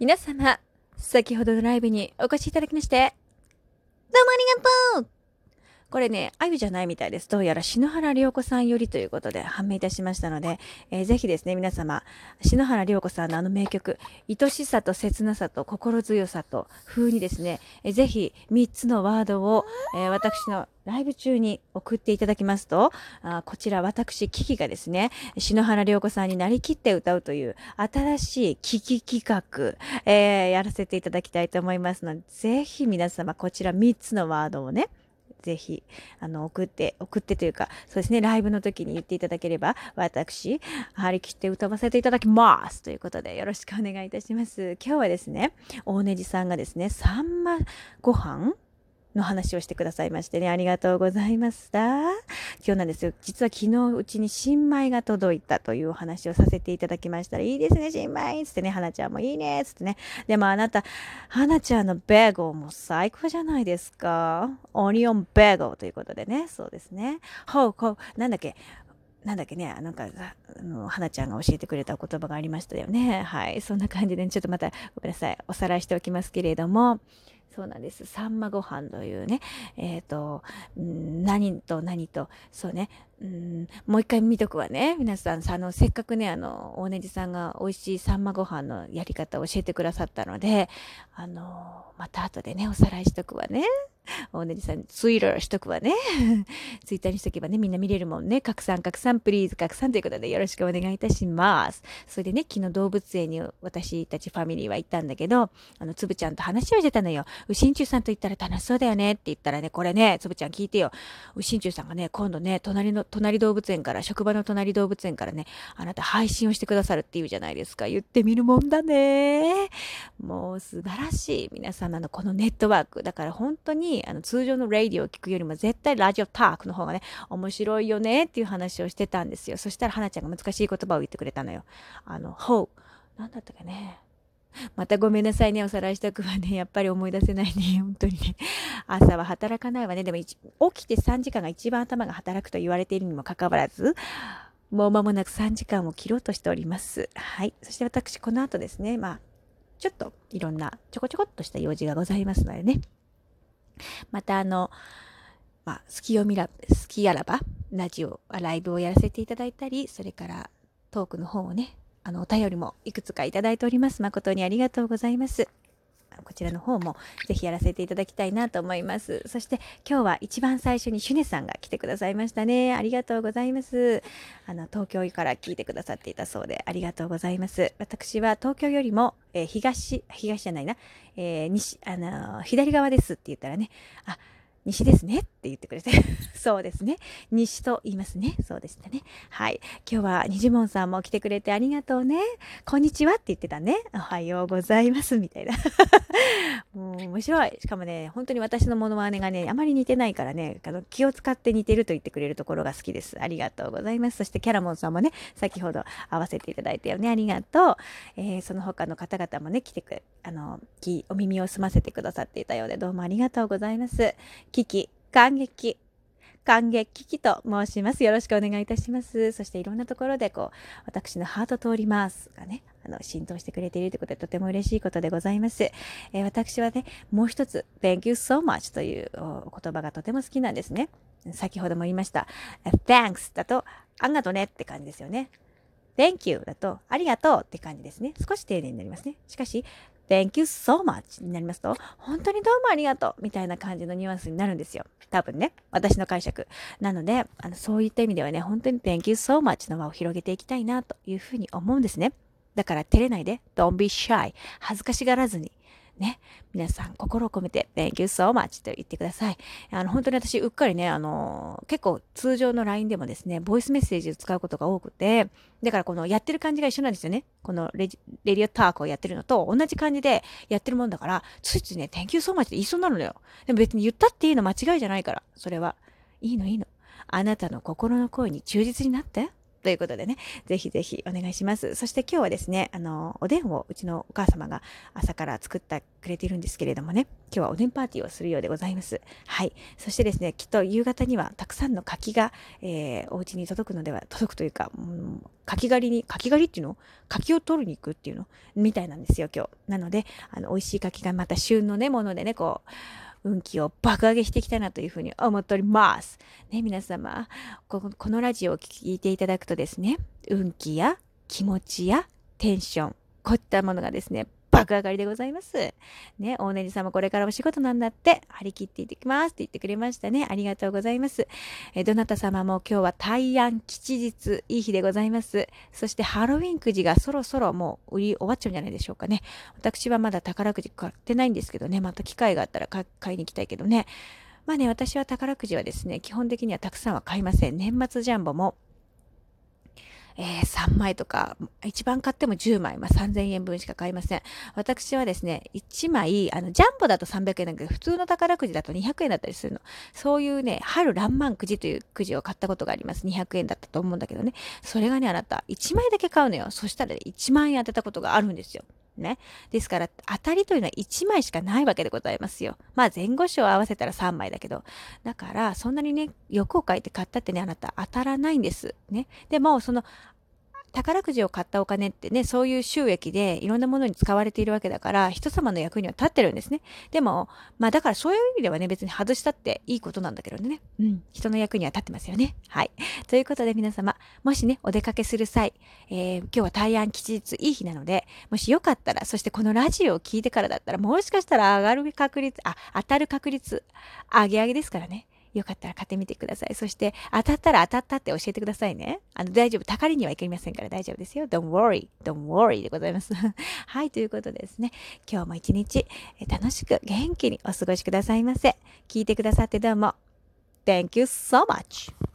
皆様、先ほどのライブにお越しいただきまして、どうもありがとう。これね、あゆじゃないみたいです。どうやら篠原涼子さんよりということで判明いたしましたので、えー、ぜひですね、皆様、篠原涼子さんのあの名曲、愛しさと切なさと心強さと風にですね、えー、ぜひ3つのワードを、えー、私のライブ中に送っていただきますと、あこちら私、キキがですね、篠原涼子さんになりきって歌うという新しいキキ企画、えー、やらせていただきたいと思いますので、ぜひ皆様こちら3つのワードをね、ぜひ、あの、送って、送ってというか、そうですね、ライブの時に言っていただければ、私、張り切って歌わせていただきますということで、よろしくお願いいたします。今日はですね、大ネジさんがですね、さんまご飯の話をしてくださいましてね、ありがとうございました。今日なんですよ。実は昨日うちに新米が届いたというお話をさせていただきましたら、いいですね、新米つってね、花ちゃんもいいねつってね。でもあなた、花ちゃんのベーゴーも最高じゃないですか。オニオンベーゴーということでね、そうですね。ほうほう、なんだっけ、なんだっけね、なんか、あの、花ちゃんが教えてくれた言葉がありましたよね。はい。そんな感じで、ちょっとまた、ごめんなさい。おさらいしておきますけれども、そうなんです。さんまご飯というね、えっ、ー、と、何と何と、そうね、うん、もう一回見とくわね。皆さん、あの、せっかくね、あの、大ネジさんが美味しいさんまご飯のやり方を教えてくださったので、あの、また後でね、おさらいしとくわね。大ネジさん、ツイッターしとくわね。ツイッターにしとけばね、みんな見れるもんね。拡散、拡散、プリーズ、拡散ということでよろしくお願いいたします。それでね、昨日動物園に私たちファミリーは行ったんだけど、あの、つぶちゃんと話をしてたのよ。うしんちゅうさんと言ったら楽しそうだよねって言ったらね、これね、つぶちゃん聞いてよ。うしんちゅうさんがね、今度ね、隣の、隣動物園から、職場の隣動物園からね、あなた配信をしてくださるって言うじゃないですか。言ってみるもんだね。もう素晴らしい。皆様のこのネットワーク。だから本当に、あの、通常のラディオを聞くよりも絶対ラジオタークの方がね、面白いよねっていう話をしてたんですよ。そしたら、花ちゃんが難しい言葉を言ってくれたのよ。あの、ほう。なんだったかね。またごめんなさいね、おさらいしたくはね、やっぱり思い出せないね、本当にね。朝は働かないわね。でも、起きて3時間が一番頭が働くと言われているにもかかわらず、もう間もなく3時間を切ろうとしております。はい。そして私、この後ですね、まあ、ちょっといろんなちょこちょこっとした用事がございますのでね。またあの、まあ、好きを見ら、好きあらば、ラジオ、ライブをやらせていただいたり、それからトークの方をね、あの、お便りもいくつかいただいております。誠にありがとうございます。こちらの方もぜひやらせていただきたいなと思います。そして今日は一番最初にシュネさんが来てくださいましたね。ありがとうございます。あの、東京から聞いてくださっていたそうでありがとうございます。私は東京よりも、えー、東、東じゃないな、えー、西、あのー、左側ですって言ったらね、あ、西ですねって言ってくれて。そうですね。西と言いますね。そうでしたね。はい。今日は虹門さんも来てくれてありがとうね。こんにちはって言ってたね。おはようございます。みたいな。もう面白い。しかもね、本当に私のモノマネがね、あまり似てないからね、あの気を使って似てると言ってくれるところが好きです。ありがとうございます。そしてキャラモンさんもね、先ほど合わせていただいたよね。ありがとう。えー、その他の方々もね、来てく、あの、お耳を澄ませてくださっていたようで、どうもありがとうございます。危機、感激、感激機と申します。よろしくお願いいたします。そしていろんなところでこう、私のハート通りますがね、あの、浸透してくれているということでとても嬉しいことでございます。えー、私はね、もう一つ、Thank you so much という言葉がとても好きなんですね。先ほども言いました。Thanks だと、ありがとねって感じですよね。Thank you だと、ありがとうって感じですね。少し丁寧になりますね。しかし、Thank you so much になりますと、本当にどうもありがとうみたいな感じのニュアンスになるんですよ。多分ね。私の解釈。なので、あのそういった意味ではね、本当に Thank you so much の輪を広げていきたいなというふうに思うんですね。だから照れないで、Don't be shy 恥ずかしがらずにね、皆さん心を込めて Thank you so much と言ってください。あの、本当に私、うっかりね、あの、結構通常の LINE でもですね、ボイスメッセージを使うことが多くて、だからこのやってる感じが一緒なんですよね。このレレディオタークをやってるのと同じ感じでやってるもんだから、ついついね、Thank you so much って言いそうなのよ。でも別に言ったっていいの間違いじゃないから、それは。いいのいいの。あなたの心の声に忠実になって。ということでね、ぜひぜひお願いします。そして今日はですね、あの、おでんをうちのお母様が朝から作ってくれているんですけれどもね、今日はおでんパーティーをするようでございます。はい。そしてですね、きっと夕方にはたくさんの柿が、えー、お家に届くのでは、届くというか、うん、柿狩りに、柿狩りっていうの？柿を取りに行くっていうの？みたいなんですよ、今日。なので、あの、美味しい柿がまた旬のね、ものでね、こう、運気を爆上げしていきたいなというふうに思っております。ね、皆様こ、このラジオを聴いていただくとですね、運気や気持ちやテンション、こういったものがですね、爆上がりでございます。ね、大ねじさんもこれからお仕事なんだって、張り切っていってきますって言ってくれましたね。ありがとうございます。えどなた様も今日は大安吉日、いい日でございます。そしてハロウィンくじがそろそろもう売り終わっちゃうんじゃないでしょうかね。私はまだ宝くじ買ってないんですけどね、また機会があったら買いに行きたいけどね。まあね、私は宝くじはですね、基本的にはたくさんは買いません。年末ジャンボもえー、3枚とか、一番買っても10枚、まあ、3000円分しか買いません。私はですね、1枚、あの、ジャンボだと300円だけど、普通の宝くじだと200円だったりするの。そういうね、春爛漫くじというくじを買ったことがあります。200円だったと思うんだけどね。それがね、あなた、1枚だけ買うのよ。そしたら、ね、1万円当てたことがあるんですよ。ね。ですから、当たりというのは1枚しかないわけでございますよ。まあ、前後賞を合わせたら3枚だけど。だから、そんなにね、欲を書いて買ったってね、あなた当たらないんです。ね。でも、その、宝くじを買ったお金ってね、そういう収益でいろんなものに使われているわけだから、人様の役には立ってるんですね。でも、まあだからそういう意味ではね、別に外したっていいことなんだけどね。うん。人の役には立ってますよね。はい。ということで皆様、もしね、お出かけする際、えー、今日は大安吉日いい日なので、もしよかったら、そしてこのラジオを聞いてからだったら、もしかしたら上がる確率、あ、当たる確率、上げ上げですからね。よかったら買ってみてください。そして、当たったら当たったって教えてくださいね。あの、大丈夫。たかりにはいけませんから大丈夫ですよ。Don't worry. Don't worry でございます。はい、ということでですね。今日も一日、楽しく元気にお過ごしくださいませ。聞いてくださってどうも。Thank you so much.